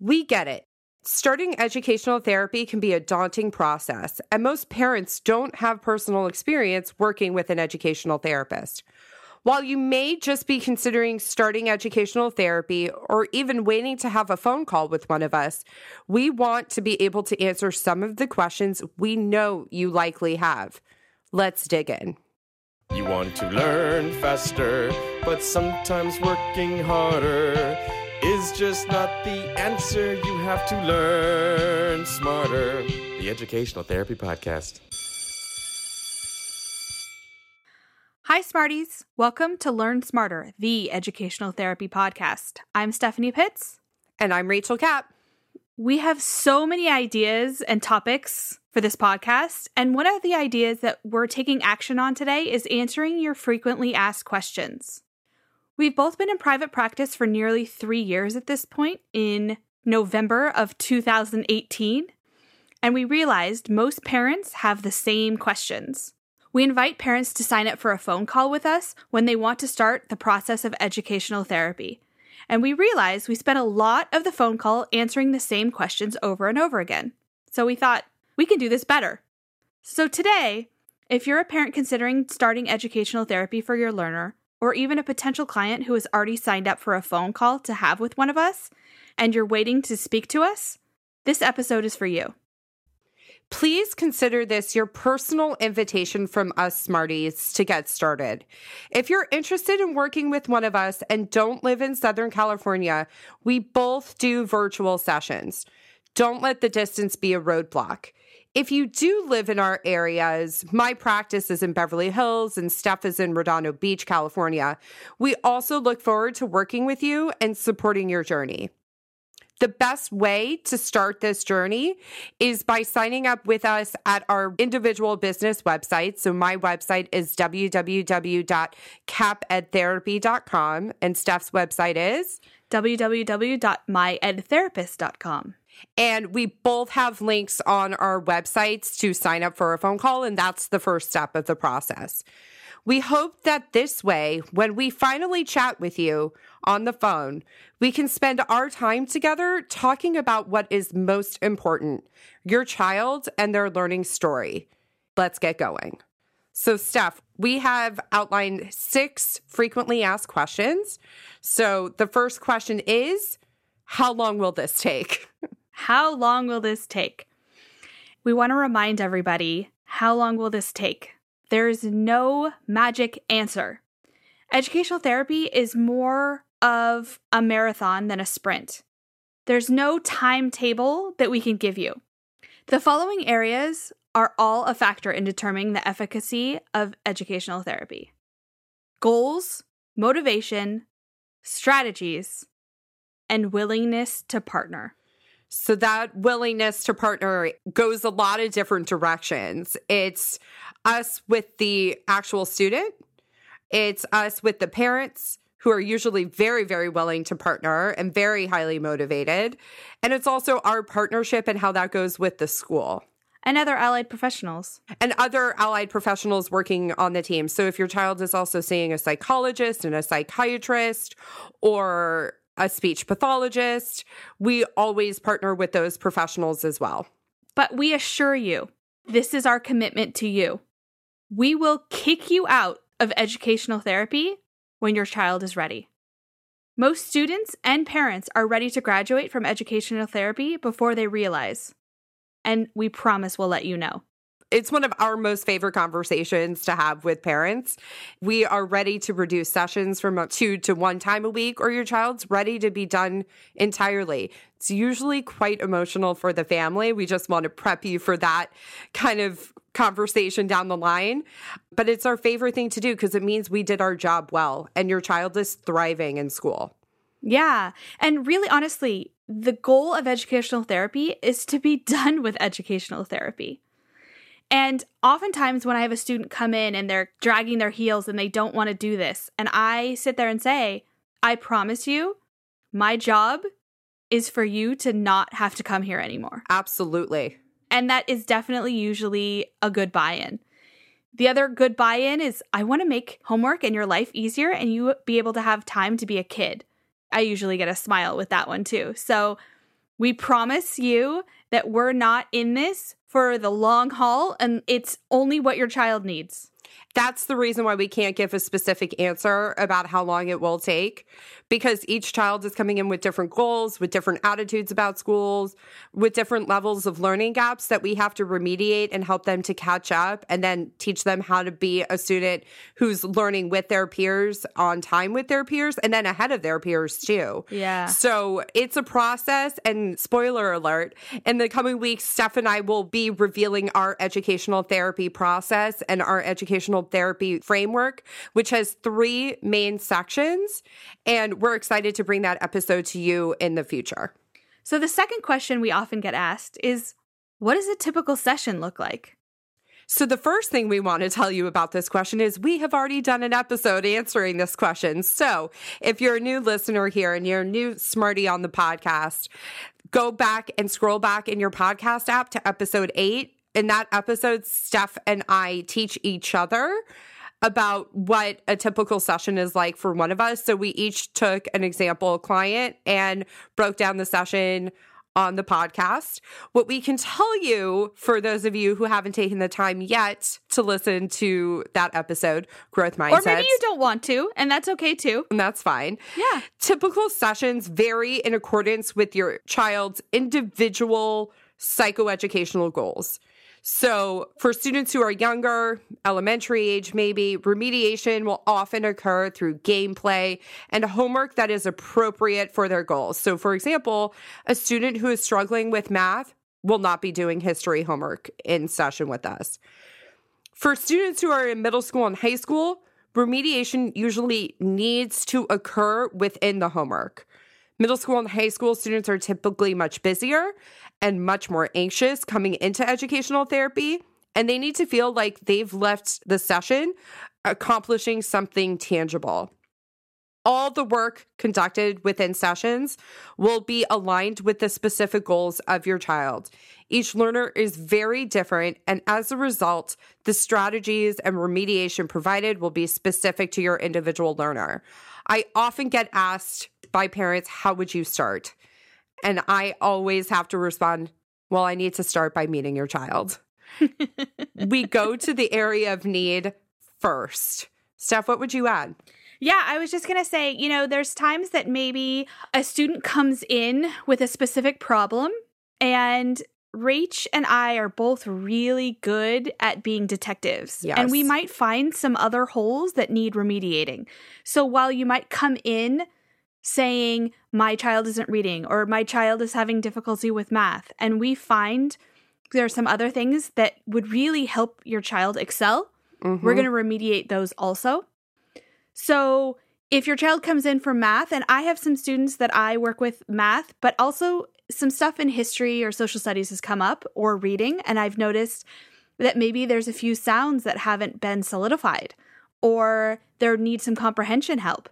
We get it. Starting educational therapy can be a daunting process, and most parents don't have personal experience working with an educational therapist. While you may just be considering starting educational therapy or even waiting to have a phone call with one of us, we want to be able to answer some of the questions we know you likely have. Let's dig in. You want to learn faster, but sometimes working harder is just not the answer. You have to learn smarter. The Educational Therapy Podcast. Hi, Smarties. Welcome to Learn Smarter, the Educational Therapy Podcast. I'm Stephanie Pitts. And I'm Rachel Kapp. We have so many ideas and topics for this podcast. And one of the ideas that we're taking action on today is answering your frequently asked questions. We've both been in private practice for nearly three years at this point in November of 2018. And we realized most parents have the same questions. We invite parents to sign up for a phone call with us when they want to start the process of educational therapy. And we realized we spent a lot of the phone call answering the same questions over and over again. So we thought, we can do this better. So today, if you're a parent considering starting educational therapy for your learner, or even a potential client who has already signed up for a phone call to have with one of us, and you're waiting to speak to us, this episode is for you. Please consider this your personal invitation from us Smarties to get started. If you're interested in working with one of us and don't live in Southern California, we both do virtual sessions. Don't let the distance be a roadblock. If you do live in our areas, my practice is in Beverly Hills and Steph is in Redondo Beach, California. We also look forward to working with you and supporting your journey. The best way to start this journey is by signing up with us at our individual business website. So my website is www.capedtherapy.com and Steph's website is www.myedtherapist.com. And we both have links on our websites to sign up for a phone call, and that's the first step of the process. We hope that this way, when we finally chat with you on the phone, we can spend our time together talking about what is most important your child and their learning story. Let's get going. So, Steph, we have outlined six frequently asked questions. So, the first question is How long will this take? How long will this take? We want to remind everybody how long will this take? There's no magic answer. Educational therapy is more of a marathon than a sprint. There's no timetable that we can give you. The following areas are all a factor in determining the efficacy of educational therapy goals, motivation, strategies, and willingness to partner. So that willingness to partner goes a lot of different directions. It's us with the actual student, it's us with the parents who are usually very, very willing to partner and very highly motivated. And it's also our partnership and how that goes with the school. And other allied professionals. And other allied professionals working on the team. So if your child is also seeing a psychologist and a psychiatrist or a speech pathologist. We always partner with those professionals as well. But we assure you, this is our commitment to you. We will kick you out of educational therapy when your child is ready. Most students and parents are ready to graduate from educational therapy before they realize. And we promise we'll let you know it's one of our most favorite conversations to have with parents. We are ready to reduce sessions from two to one time a week, or your child's ready to be done entirely. It's usually quite emotional for the family. We just want to prep you for that kind of conversation down the line. But it's our favorite thing to do because it means we did our job well and your child is thriving in school. Yeah. And really, honestly, the goal of educational therapy is to be done with educational therapy. And oftentimes, when I have a student come in and they're dragging their heels and they don't want to do this, and I sit there and say, I promise you, my job is for you to not have to come here anymore. Absolutely. And that is definitely usually a good buy in. The other good buy in is I want to make homework and your life easier and you be able to have time to be a kid. I usually get a smile with that one too. So We promise you that we're not in this for the long haul and it's only what your child needs. That's the reason why we can't give a specific answer about how long it will take because each child is coming in with different goals, with different attitudes about schools, with different levels of learning gaps that we have to remediate and help them to catch up and then teach them how to be a student who's learning with their peers on time with their peers and then ahead of their peers too. Yeah. So it's a process and spoiler alert, in the coming weeks, Steph and I will be revealing our educational therapy process and our educational therapy framework, which has three main sections. And we're excited to bring that episode to you in the future. So, the second question we often get asked is what does a typical session look like? So, the first thing we want to tell you about this question is we have already done an episode answering this question. So, if you're a new listener here and you're a new Smarty on the podcast, go back and scroll back in your podcast app to episode eight. In that episode, Steph and I teach each other about what a typical session is like for one of us. So we each took an example client and broke down the session on the podcast. What we can tell you for those of you who haven't taken the time yet to listen to that episode, Growth Mindset. Or maybe you don't want to, and that's okay too. And that's fine. Yeah. Typical sessions vary in accordance with your child's individual psychoeducational goals. So, for students who are younger, elementary age maybe, remediation will often occur through gameplay and homework that is appropriate for their goals. So, for example, a student who is struggling with math will not be doing history homework in session with us. For students who are in middle school and high school, remediation usually needs to occur within the homework. Middle school and high school students are typically much busier and much more anxious coming into educational therapy, and they need to feel like they've left the session accomplishing something tangible. All the work conducted within sessions will be aligned with the specific goals of your child. Each learner is very different, and as a result, the strategies and remediation provided will be specific to your individual learner. I often get asked by parents, How would you start? And I always have to respond, Well, I need to start by meeting your child. we go to the area of need first. Steph, what would you add? Yeah, I was just going to say, you know, there's times that maybe a student comes in with a specific problem and Rach and I are both really good at being detectives. Yes. And we might find some other holes that need remediating. So while you might come in saying, my child isn't reading or my child is having difficulty with math, and we find there are some other things that would really help your child excel, Mm-hmm. we're going to remediate those also. So if your child comes in for math, and I have some students that I work with math, but also some stuff in history or social studies has come up or reading, and I've noticed that maybe there's a few sounds that haven't been solidified, or there needs some comprehension help,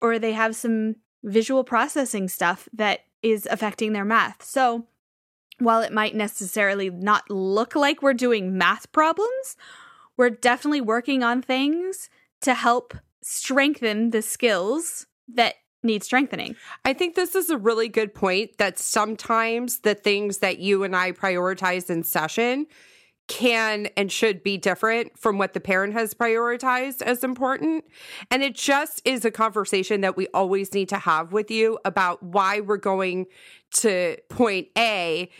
or they have some visual processing stuff that is affecting their math. So while it might necessarily not look like we're doing math problems, we're definitely working on things to help strengthen the skills that need strengthening. I think this is a really good point that sometimes the things that you and I prioritize in session can and should be different from what the parent has prioritized as important. And it just is a conversation that we always need to have with you about why we're going to point A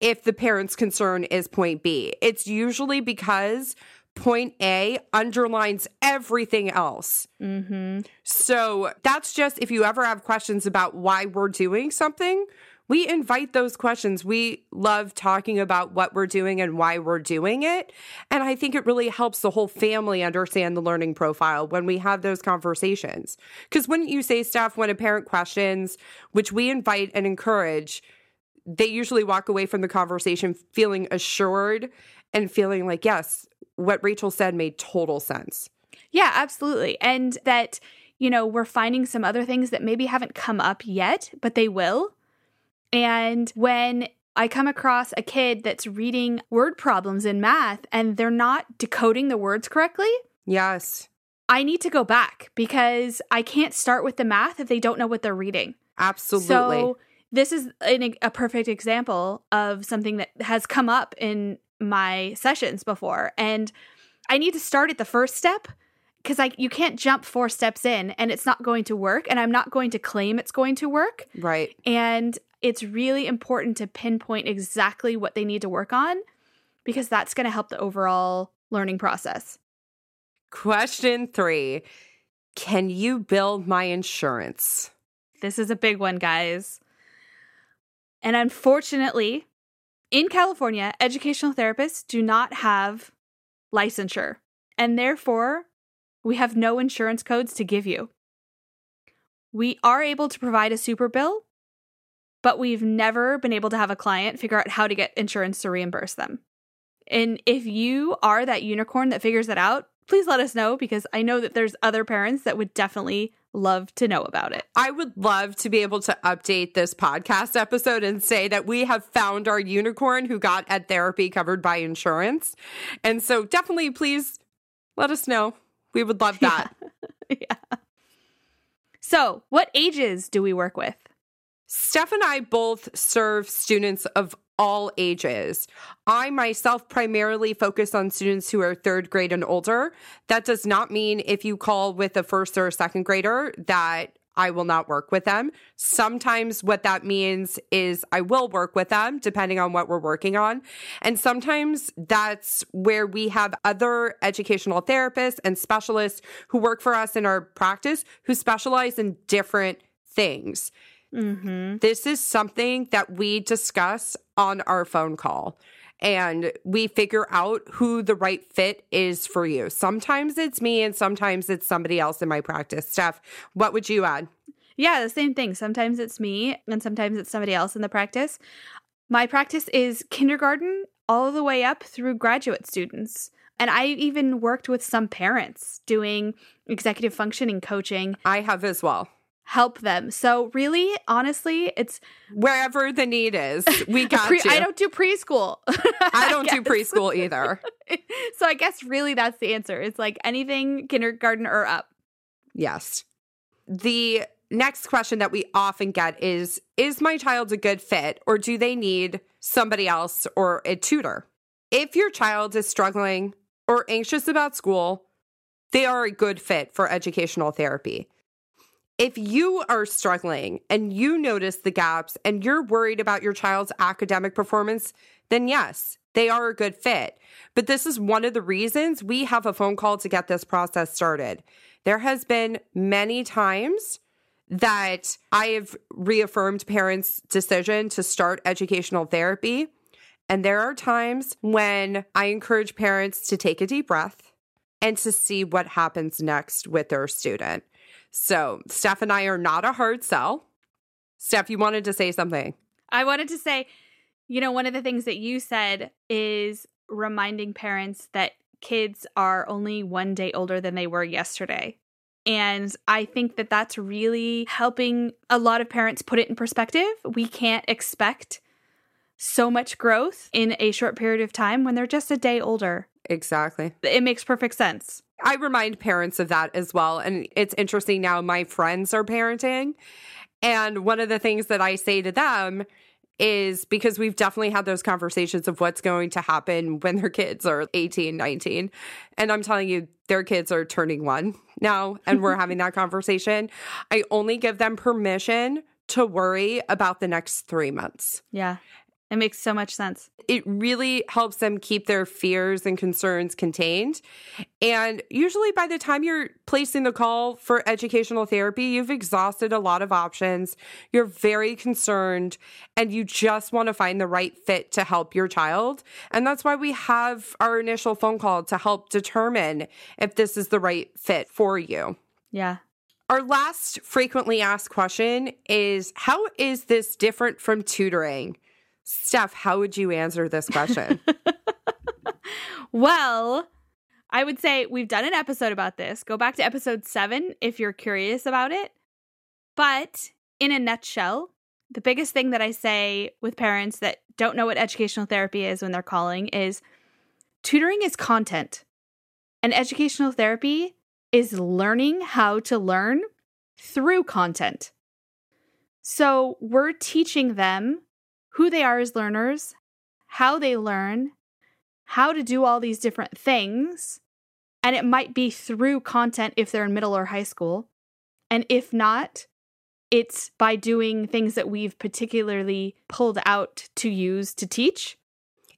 if the parent's concern is point B. It's usually because point A underlines everything else. Mm-hmm. So that's just if you ever have questions about why we're doing something, we invite those questions. We love talking about what we're doing and why we're doing it. And I think it really helps the whole family understand the learning profile when we have those conversations. Because wouldn't you say, Steph, when a parent questions, which we invite and encourage, they usually walk away from the conversation feeling assured and feeling like, yes, what Rachel said made total sense. Yeah, absolutely. And that, you know, we're finding some other things that maybe haven't come up yet, but they will. And when I come across a kid that's reading word problems in math and they're not decoding the words correctly, Yes, I need to go back because I can't start with the math if they don't know what they're reading. absolutely. So this is an, a perfect example of something that has come up in my sessions before. And I need to start at the first step because I you can't jump four steps in and it's not going to work and I'm not going to claim it's going to work. Right. And it's really important to pinpoint exactly what they need to work on because that's going to help the overall learning process. Question 3. Can you build my insurance? This is a big one, guys. And unfortunately, in California, educational therapists do not have licensure, and therefore, we have no insurance codes to give you. We are able to provide a super bill, but we've never been able to have a client figure out how to get insurance to reimburse them. And if you are that unicorn that figures it out, please let us know because I know that there's other parents that would definitely love to know about it. I would love to be able to update this podcast episode and say that we have found our unicorn who got ed therapy covered by insurance. And so definitely please let us know. We would love that. Yeah. yeah. So, what ages do we work with? Steph and I both serve students of all ages. I myself primarily focus on students who are third grade and older. That does not mean if you call with a first or a second grader that I will not work with them. Sometimes what that means is I will work with them depending on what we're working on. And sometimes that's where we have other educational therapists and specialists who work for us in our practice who specialize in different things. Mm-hmm. This is something that we discuss on our phone call and we figure out who the right fit is for you. Sometimes it's me and sometimes it's somebody else in my practice. Steph, what would you add? Yeah, the same thing. Sometimes it's me and sometimes it's somebody else in the practice. My practice is kindergarten all the way up through graduate students. And I even worked with some parents doing executive functioning coaching. I have as well help them. So really, honestly, it's wherever the need is. We got Pre- you. I don't do preschool. I don't do preschool either. so I guess really that's the answer. It's like anything kindergarten or up. Yes. The next question that we often get is Is my child a good fit or do they need somebody else or a tutor? If your child is struggling or anxious about school, they are a good fit for educational therapy. If you are struggling and you notice the gaps and you're worried about your child's academic performance, then yes, they are a good fit. But this is one of the reasons we have a phone call to get this process started. There has been many times that I have reaffirmed parents' decision to start educational therapy. And there are times when I encourage parents to take a deep breath and to see what happens next with their student. So, Steph and I are not a hard sell. Steph, you wanted to say something. I wanted to say, you know, one of the things that you said is reminding parents that kids are only one day older than they were yesterday. And I think that that's really helping a lot of parents put it in perspective. We can't expect so much growth in a short period of time when they're just a day older. Exactly. It makes perfect sense. I remind parents of that as well. And it's interesting now, my friends are parenting. And one of the things that I say to them is because we've definitely had those conversations of what's going to happen when their kids are 18, 19. And I'm telling you, their kids are turning one now, and we're having that conversation. I only give them permission to worry about the next three months. Yeah. It makes so much sense. It really helps them keep their fears and concerns contained. And usually, by the time you're placing the call for educational therapy, you've exhausted a lot of options. You're very concerned and you just want to find the right fit to help your child. And that's why we have our initial phone call to help determine if this is the right fit for you. Yeah. Our last frequently asked question is How is this different from tutoring? Steph, how would you answer this question? well, I would say we've done an episode about this. Go back to episode seven if you're curious about it. But in a nutshell, the biggest thing that I say with parents that don't know what educational therapy is when they're calling is tutoring is content, and educational therapy is learning how to learn through content. So we're teaching them who they are as learners, how they learn, how to do all these different things. And it might be through content if they're in middle or high school. And if not, it's by doing things that we've particularly pulled out to use to teach.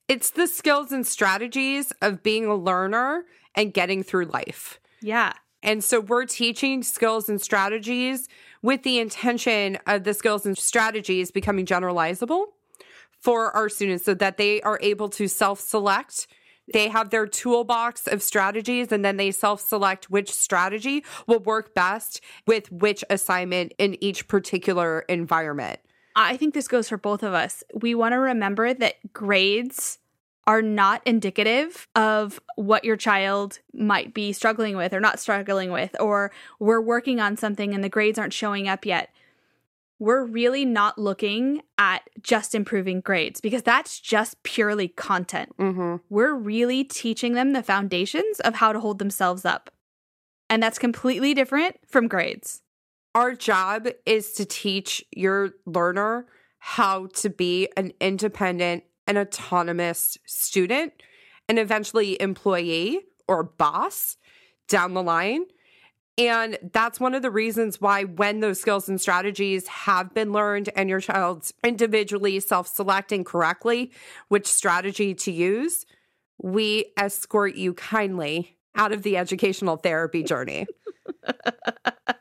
It's the skills and strategies of being a learner and getting through life. Yeah. And so we're teaching skills and strategies with the intention of the skills and strategies becoming generalizable for our students so that they are able to self select. They have their toolbox of strategies and then they self select which strategy will work best with which assignment in each particular environment. I think this goes for both of us. We want to remember that grades are not indicative of what your child might be struggling with or not struggling with, or we're working on something and the grades aren't showing up yet. We're really not looking at just improving grades because that's just purely content. Mm-hmm. We're really teaching them the foundations of how to hold themselves up. And that's completely different from grades. Our job is to teach your learner how to be an independent and autonomous student and eventually employee or boss down the line. And that's one of the reasons why, when those skills and strategies have been learned and your child's individually self selecting correctly which strategy to use, we escort you kindly out of the educational therapy journey.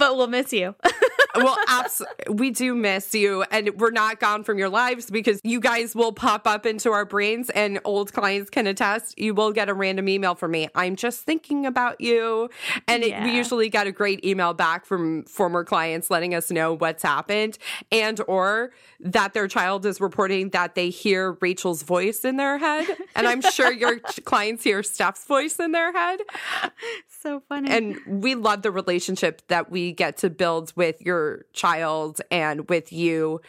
but we'll miss you. well, abs- we do miss you, and we're not gone from your lives because you guys will pop up into our brains, and old clients can attest. You will get a random email from me. I'm just thinking about you, and Yeah. it, we usually get a great email back from former clients letting us know what's happened, and or that their child is reporting that they hear Rachel's voice in their head, and I'm sure your clients hear Steph's voice in their head so funny. and we love the relationship that we get to build with your child and with you.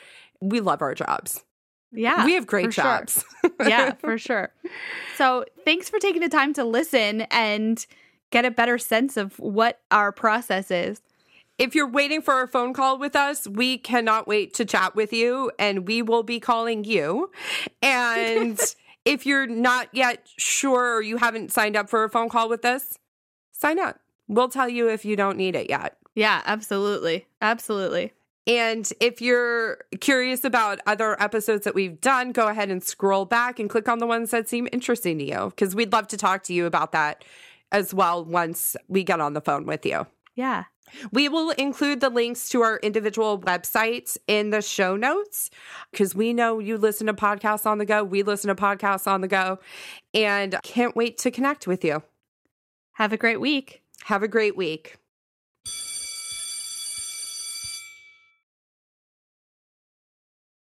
We love our jobs. yeah, we have great for sure. jobs. yeah, for sure. So thanks for taking the time to listen and get a better sense of what our process is. if you're waiting for a phone call with us, we cannot wait to chat with you and we will be calling you. And if you're not yet sure or you haven't signed up for a phone call with us, sign up. We'll tell you if you don't need it yet. Yeah, absolutely. Absolutely. And if you're curious about other episodes that we've done, go ahead and scroll back and click on the ones that seem interesting to you because we'd love to talk to you about that as well once we get on the phone with you. Yeah. We will include the links to our individual websites in the show notes because we know you listen to podcasts on the go. We listen to podcasts on the go and can't wait to connect with you. Have a great week. Have a great week.